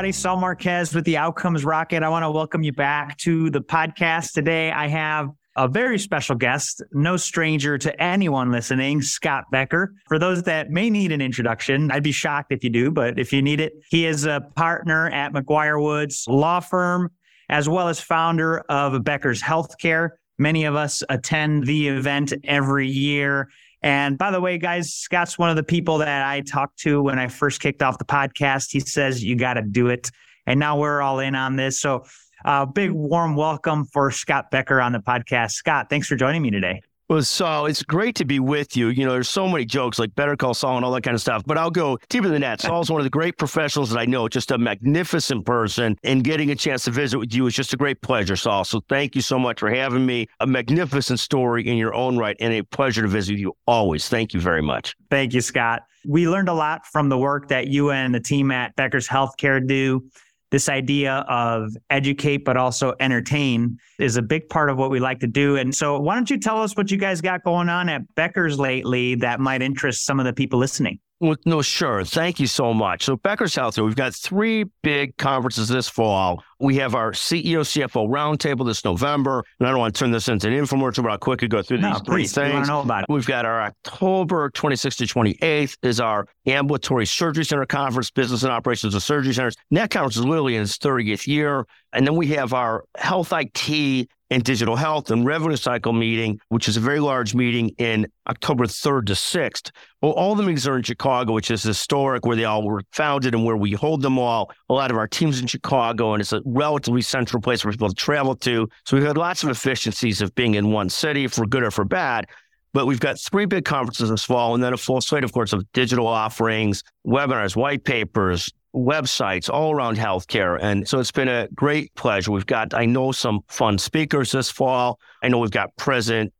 Everybody, Saul Marquez with the Outcomes Rocket. I want to welcome you back to the podcast. Today, I have a very special guest, no stranger to anyone listening, Scott Becker. For those that may need an introduction, I'd be shocked if you do, but if you need it, he is a partner at McGuireWoods Law Firm, as well as founder of Becker's Healthcare. Many of us attend the event every year. And by the way, guys, Scott's one of the people that I talked to when I first kicked off the podcast. He says, you got to do it. And now we're all in on this. So, uh, big warm welcome for Scott Becker on the podcast. Scott, thanks for joining me today. Well, Saul, it's great to be with you. You know, there's so many jokes like Better Call Saul and all that kind of stuff, but I'll go deeper than that. Saul's one of the great professionals that I know, just a magnificent person, and getting a chance to visit with you is just a great pleasure, Saul. So thank you so much for having me. A magnificent story in your own right, and a pleasure to visit you always. Thank you very much. Thank you, Scott. We learned a lot from the work that you and the team at Becker's Healthcare do this idea of educate but also entertain is a big part of what we like to do. And so, why don't you tell us what you guys got going on at Becker's lately that might interest some of the people listening? Well, no, sure. Thank you so much. So, Becker's Health, we've got three big conferences this fall. We have our CEO CFO roundtable this November. And I don't want to turn this into an infomercial, but I'll quickly go through no, these three please. things. know about it. We've got our October 26th to 28th is our Ambulatory Surgery Center Conference, Business and Operations of Surgery Centers. And that conference is literally in its 30th year. And then we have our Health IT and Digital Health and Revenue Cycle meeting, which is a very large meeting in October 3rd to 6th. Well, all the meetings are in Chicago, which is historic, where they all were founded and where we hold them all. A lot of our teams in Chicago, and it's a relatively central place for people to travel to. So we've had lots of efficiencies of being in one city, for good or for bad. But we've got three big conferences this fall, and then a full slate, of course, of digital offerings, webinars, white papers, websites all around healthcare. And so it's been a great pleasure. We've got, I know, some fun speakers this fall. I know we've got President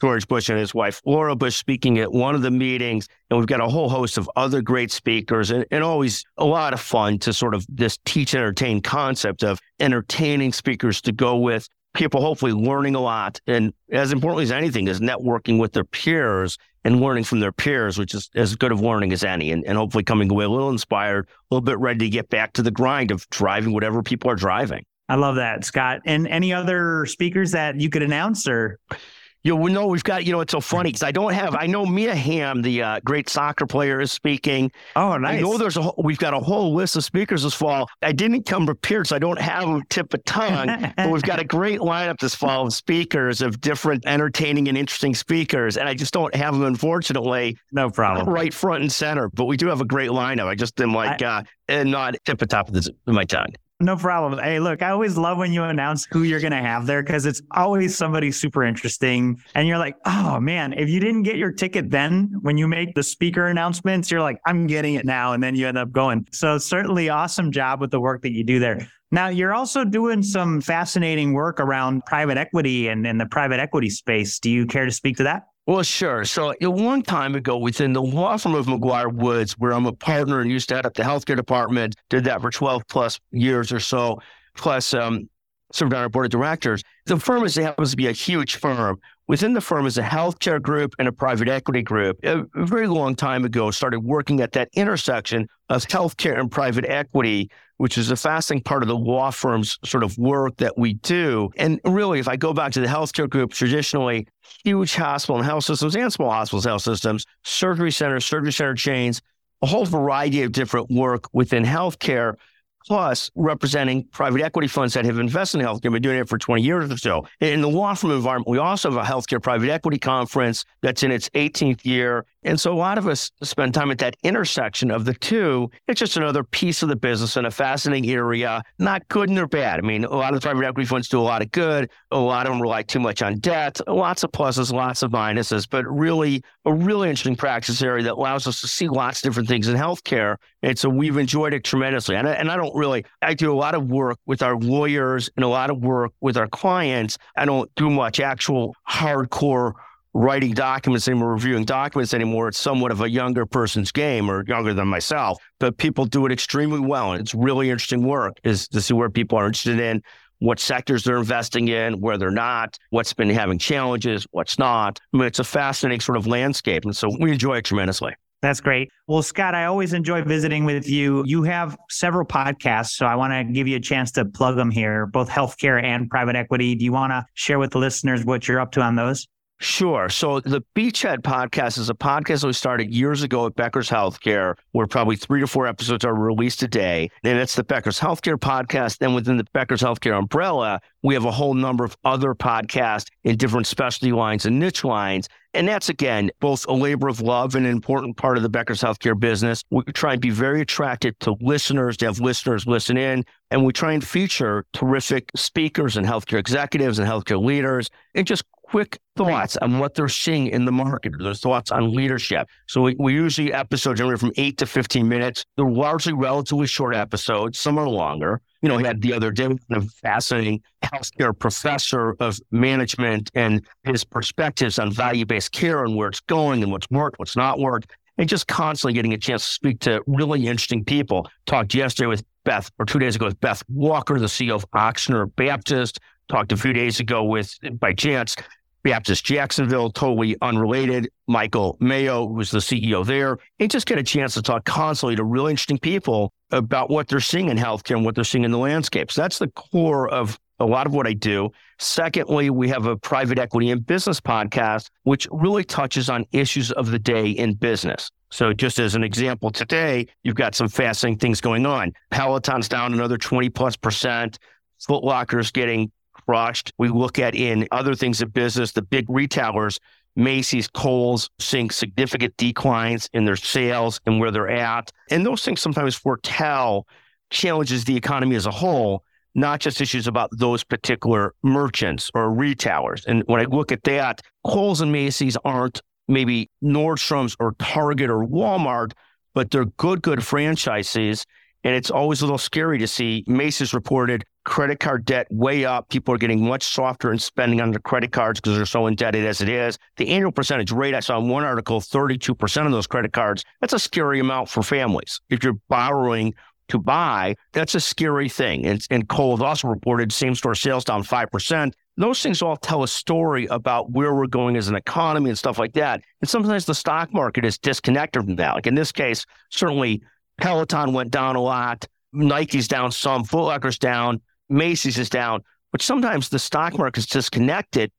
George Bush and his wife, Laura Bush, speaking at one of the meetings. And we've got a whole host of other great speakers and, and always a lot of fun to sort of this teach entertain concept of entertaining speakers to go with people hopefully learning a lot. And as importantly as anything is networking with their peers and learning from their peers, which is as good of learning as any, and, and hopefully coming away a little inspired, a little bit ready to get back to the grind of driving whatever people are driving. I love that, Scott. And any other speakers that you could announce or? You know, we know we've got, you know, it's so funny because I don't have, I know Mia Hamm, the uh, great soccer player, is speaking. Oh, nice. I know there's a, we've got a whole list of speakers this fall. I didn't come prepared, so I don't have a tip of tongue, but we've got a great lineup this fall of speakers, of different entertaining and interesting speakers. And I just don't have them, unfortunately. No problem. Right front and center, but we do have a great lineup. I just am like, I, uh, and not tip of top of, the, of my tongue. No problem. Hey, look, I always love when you announce who you're going to have there because it's always somebody super interesting. And you're like, oh man, if you didn't get your ticket then when you make the speaker announcements, you're like, I'm getting it now. And then you end up going. So, certainly awesome job with the work that you do there. Now, you're also doing some fascinating work around private equity and in the private equity space. Do you care to speak to that? Well, sure. So a long time ago, within the law firm of McGuireWoods, where I'm a partner and used to head up the healthcare department, did that for 12 plus years or so, plus um, served on our board of directors. The firm is, happens to be a huge firm. Within the firm is a healthcare group and a private equity group. A very long time ago, started working at that intersection of healthcare and private equity which is a fascinating part of the law firm's sort of work that we do. And really, if I go back to the healthcare group, traditionally, huge hospital and health systems and small hospitals, health systems, surgery centers, surgery center chains, a whole variety of different work within healthcare plus representing private equity funds that have invested in healthcare, been doing it for 20 years or so. In the law firm environment, we also have a healthcare private equity conference that's in its 18th year. And so a lot of us spend time at that intersection of the two. It's just another piece of the business in a fascinating area, not good nor bad. I mean, a lot of the private equity funds do a lot of good. A lot of them rely too much on debt, lots of pluses, lots of minuses, but really a really interesting practice area that allows us to see lots of different things in healthcare. And so we've enjoyed it tremendously. And I, and I don't really, I do a lot of work with our lawyers and a lot of work with our clients. I don't do much actual hardcore writing documents anymore, reviewing documents anymore. It's somewhat of a younger person's game or younger than myself, but people do it extremely well. And it's really interesting work is to see where people are interested in, what sectors they're investing in, where they're not, what's been having challenges, what's not. I mean, it's a fascinating sort of landscape. And so we enjoy it tremendously. That's great. Well, Scott, I always enjoy visiting with you. You have several podcasts, so I want to give you a chance to plug them here, both healthcare and private equity. Do you want to share with the listeners what you're up to on those? Sure. So the Beachhead podcast is a podcast that we started years ago at Becker's Healthcare, where probably three to four episodes are released a day. And it's the Becker's Healthcare podcast. Then within the Becker's Healthcare umbrella, we have a whole number of other podcasts in different specialty lines and niche lines. And that's again both a labor of love and an important part of the Becker's healthcare business. We try and be very attractive to listeners, to have listeners listen in, and we try and feature terrific speakers and healthcare executives and healthcare leaders and just quick thoughts on what they're seeing in the market, their thoughts on leadership. So we, we usually episodes anywhere from eight to 15 minutes. They're largely relatively short episodes. Some are longer. You know, we had the other day a fascinating healthcare professor of management and his perspectives on value-based care and where it's going and what's worked, what's not worked. And just constantly getting a chance to speak to really interesting people. Talked yesterday with Beth, or two days ago with Beth Walker, the CEO of Ochsner Baptist. Talked a few days ago with, by chance, Baptist Jacksonville, totally unrelated. Michael Mayo, who's the CEO there, and just get a chance to talk constantly to really interesting people about what they're seeing in healthcare and what they're seeing in the landscape. So That's the core of a lot of what I do. Secondly, we have a private equity and business podcast, which really touches on issues of the day in business. So, just as an example, today you've got some fascinating things going on. Peloton's down another 20 plus percent. Foot Locker's getting crushed. We look at in other things of business, the big retailers, Macy's, Kohl's, seeing significant declines in their sales and where they're at. And those things sometimes foretell challenges the economy as a whole, not just issues about those particular merchants or retailers. And when I look at that, Kohl's and Macy's aren't maybe Nordstrom's or Target or Walmart, but they're good, good franchises. And it's always a little scary to see Macy's reported credit card debt way up. People are getting much softer in spending on their credit cards because they're so indebted as it is. The annual percentage rate, I saw in one article, 32% of those credit cards. That's a scary amount for families. If you're borrowing to buy, that's a scary thing. And, and Kohl's also reported same store sales down 5%. Those things all tell a story about where we're going as an economy and stuff like that. And sometimes the stock market is disconnected from that. Like in this case, certainly Peloton went down a lot. Nike's down some, Foot Locker's down. Macy's is down, but sometimes the stock market is disconnected.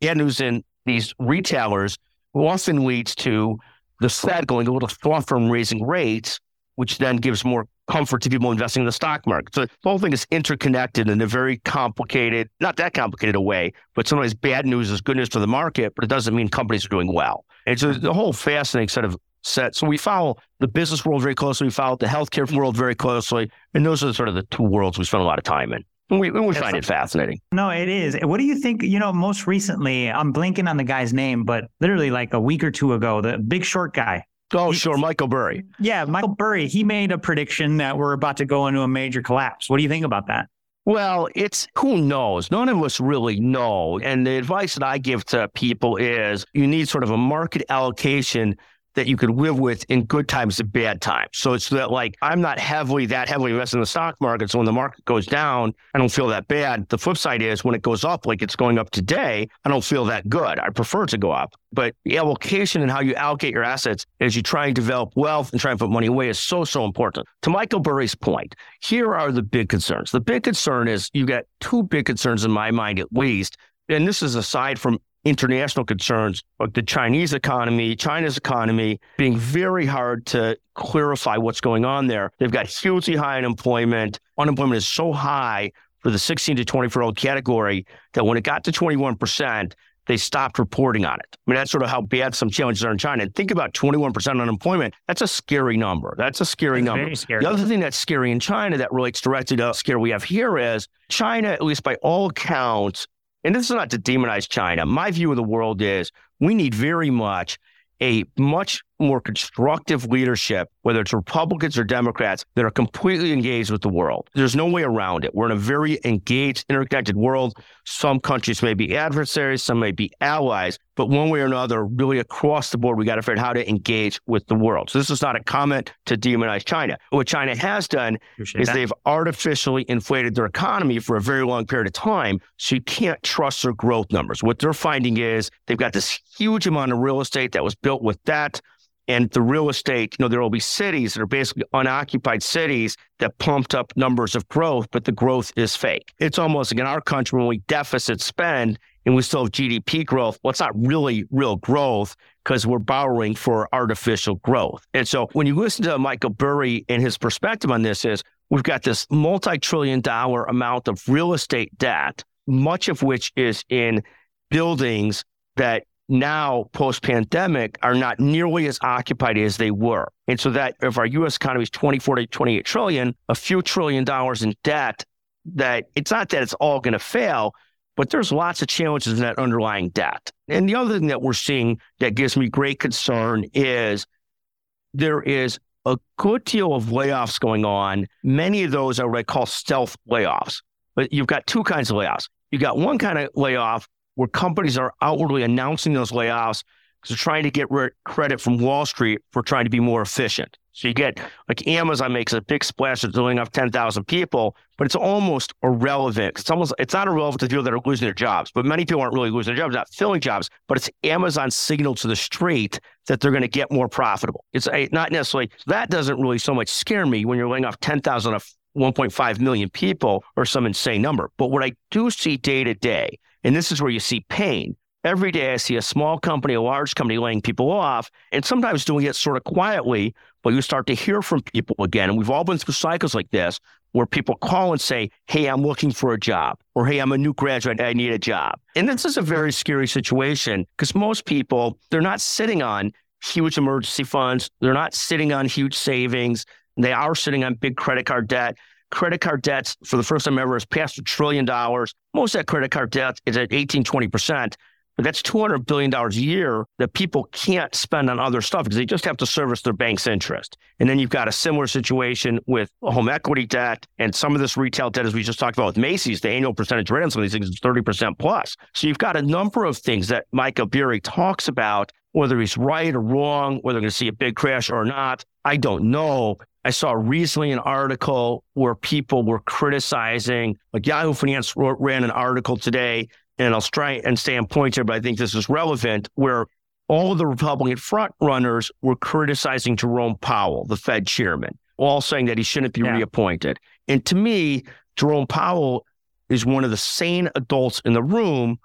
Bad news in these retailers often leads to the Fed going a little far from raising rates, which then gives more comfort to people investing in the stock market. So the whole thing is interconnected in a very complicated, not that complicated a way, but sometimes bad news is good news for the market, but it doesn't mean companies are doing well. And so the whole fascinating set of set. So we follow the business world very closely. We follow the healthcare mm-hmm. world very closely. And those are sort of the two worlds we spend a lot of time in. And we, we find it fascinating. No, it is. What do you think? You know, most recently, I'm blinking on the guy's name, but literally like a week or two ago, the big short guy. Oh, sure. Michael Burry. Yeah, Michael Burry. He made a prediction that we're about to go into a major collapse. What do you think about that? Well, it's who knows? None of us really know. And the advice that I give to people is you need sort of a market allocation that you could live with in good times and bad times. So it's that like I'm not heavily that heavily invested in the stock market. So when the market goes down, I don't feel that bad. The flip side is when it goes up, like it's going up today, I don't feel that good. I prefer to go up. But the allocation and how you allocate your assets as you try and develop wealth and try and put money away is so, so important. To Michael Burry's point, here are the big concerns. The big concern is you got two big concerns in my mind, at least. And this is aside from international concerns, like the Chinese economy, China's economy, being very hard to clarify what's going on there. They've got hugely high unemployment. Unemployment is so high for the 16 to 24 year old category that when it got to 21%, they stopped reporting on it. I mean, that's sort of how bad some challenges are in China. And think about 21% unemployment. That's a scary number. That's a scary that's number. Scary. The other thing that's scary in China that relates directly to the scare we have here is China, at least by all accounts, and this is not to demonize China. My view of the world is we need very much a much more constructive leadership, whether it's Republicans or Democrats, that are completely engaged with the world. There's no way around it. We're in a very engaged, interconnected world. Some countries may be adversaries, some may be allies, but one way or another, really across the board, we got to figure out how to engage with the world. So this is not a comment to demonize China. What China has done Appreciate is that. they've artificially inflated their economy for a very long period of time. So you can't trust their growth numbers. What they're finding is they've got this huge amount of real estate that was built with debt And the real estate, you know, there will be cities that are basically unoccupied cities that pumped up numbers of growth, but the growth is fake. It's almost like in our country when we deficit spend and we still have GDP growth. Well, it's not really real growth because we're borrowing for artificial growth. And so when you listen to Michael Burry and his perspective on this is we've got this multi-trillion dollar amount of real estate debt, much of which is in buildings that now post pandemic are not nearly as occupied as they were. And so that if our US economy is 24 to 28 trillion, a few trillion dollars in debt, that it's not that it's all going to fail, but there's lots of challenges in that underlying debt. And the other thing that we're seeing that gives me great concern is there is a good deal of layoffs going on. Many of those are what I call stealth layoffs. But you've got two kinds of layoffs. You've got one kind of layoff where companies are outwardly announcing those layoffs because they're trying to get credit from Wall Street for trying to be more efficient. So you get like Amazon makes a big splash of laying off 10,000 people, but it's almost irrelevant. It's almost, it's not irrelevant to people that are losing their jobs, but many people aren't really losing their jobs, not filling jobs, but it's Amazon's signal to the street that they're going to get more profitable. It's a, not necessarily, that doesn't really so much scare me when you're laying off 10,000 of 1.5 million people or some insane number. But what I do see day to day and this is where you see pain. Every day I see a small company, a large company laying people off, and sometimes doing it sort of quietly, but you start to hear from people again. And we've all been through cycles like this where people call and say, Hey, I'm looking for a job, or Hey, I'm a new graduate, I need a job. And this is a very scary situation because most people, they're not sitting on huge emergency funds, they're not sitting on huge savings, they are sitting on big credit card debt credit card debts for the first time ever has passed a trillion dollars. Most of that credit card debt is at 18, 20%. But that's $200 billion a year that people can't spend on other stuff because they just have to service their bank's interest. And then you've got a similar situation with home equity debt and some of this retail debt, as we just talked about with Macy's, the annual percentage rate on some of these things is 30% plus. So you've got a number of things that Michael Burry talks about, whether he's right or wrong, whether they're going to see a big crash or not. I don't know. I saw recently an article where people were criticizing, like Yahoo Finance ran an article today, and I'll try and stay on point here, but I think this is relevant, where all of the Republican front runners were criticizing Jerome Powell, the Fed chairman, all saying that he shouldn't be yeah. reappointed. And to me, Jerome Powell is one of the sane adults in the room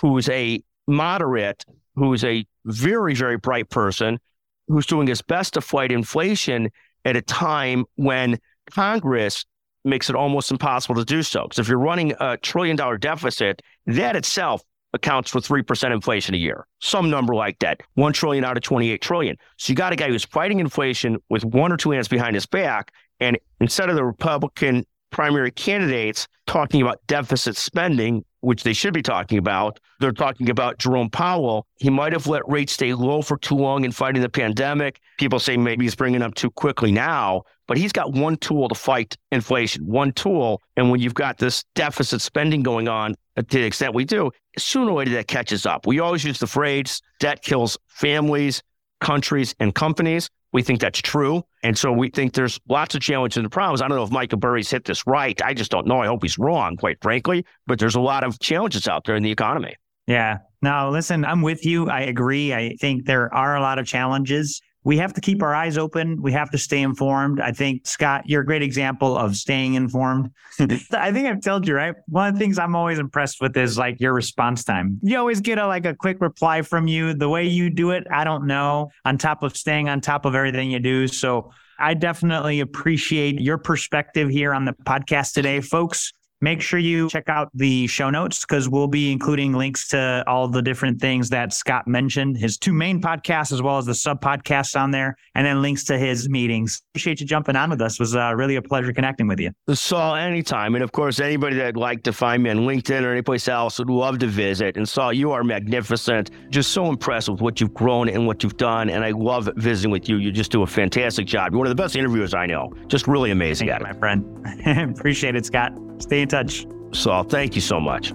who is a moderate, who is a very, very bright person, who's doing his best to fight inflation at a time when Congress makes it almost impossible to do so. Because if you're running a trillion dollar deficit, that itself accounts for 3% inflation a year, some number like that, 1 trillion out of 28 trillion. So you got a guy who's fighting inflation with one or two hands behind his back. And instead of the Republican primary candidates talking about deficit spending, which they should be talking about. They're talking about Jerome Powell. He might have let rates stay low for too long in fighting the pandemic. People say maybe he's bringing them too quickly now, but he's got one tool to fight inflation, one tool. And when you've got this deficit spending going on uh, to the extent we do, sooner or later that catches up. We always use the phrase debt kills families, countries, and companies. We think that's true. And so we think there's lots of challenges and problems. I don't know if Michael Burry's hit this right. I just don't know. I hope he's wrong, quite frankly. But there's a lot of challenges out there in the economy. Yeah. Now, listen, I'm with you. I agree. I think there are a lot of challenges we have to keep our eyes open. We have to stay informed. I think, Scott, you're a great example of staying informed. I think I've told you, right? One of the things I'm always impressed with is like your response time. You always get a like a quick reply from you. The way you do it, I don't know, on top of staying on top of everything you do. So I definitely appreciate your perspective here on the podcast today, folks. Make sure you check out the show notes because we'll be including links to all the different things that Scott mentioned, his two main podcasts, as well as the sub podcasts on there, and then links to his meetings. Appreciate you jumping on with us. It was uh, really a pleasure connecting with you. Saul, anytime. And of course, anybody that'd like to find me on LinkedIn or anyplace else would love to visit. And Saul, you are magnificent. Just so impressed with what you've grown and what you've done. And I love visiting with you. You just do a fantastic job. You're one of the best interviewers I know. Just really amazing Thank at you, it. My friend. Appreciate it, Scott. Stay in touch. Saul, thank you so much.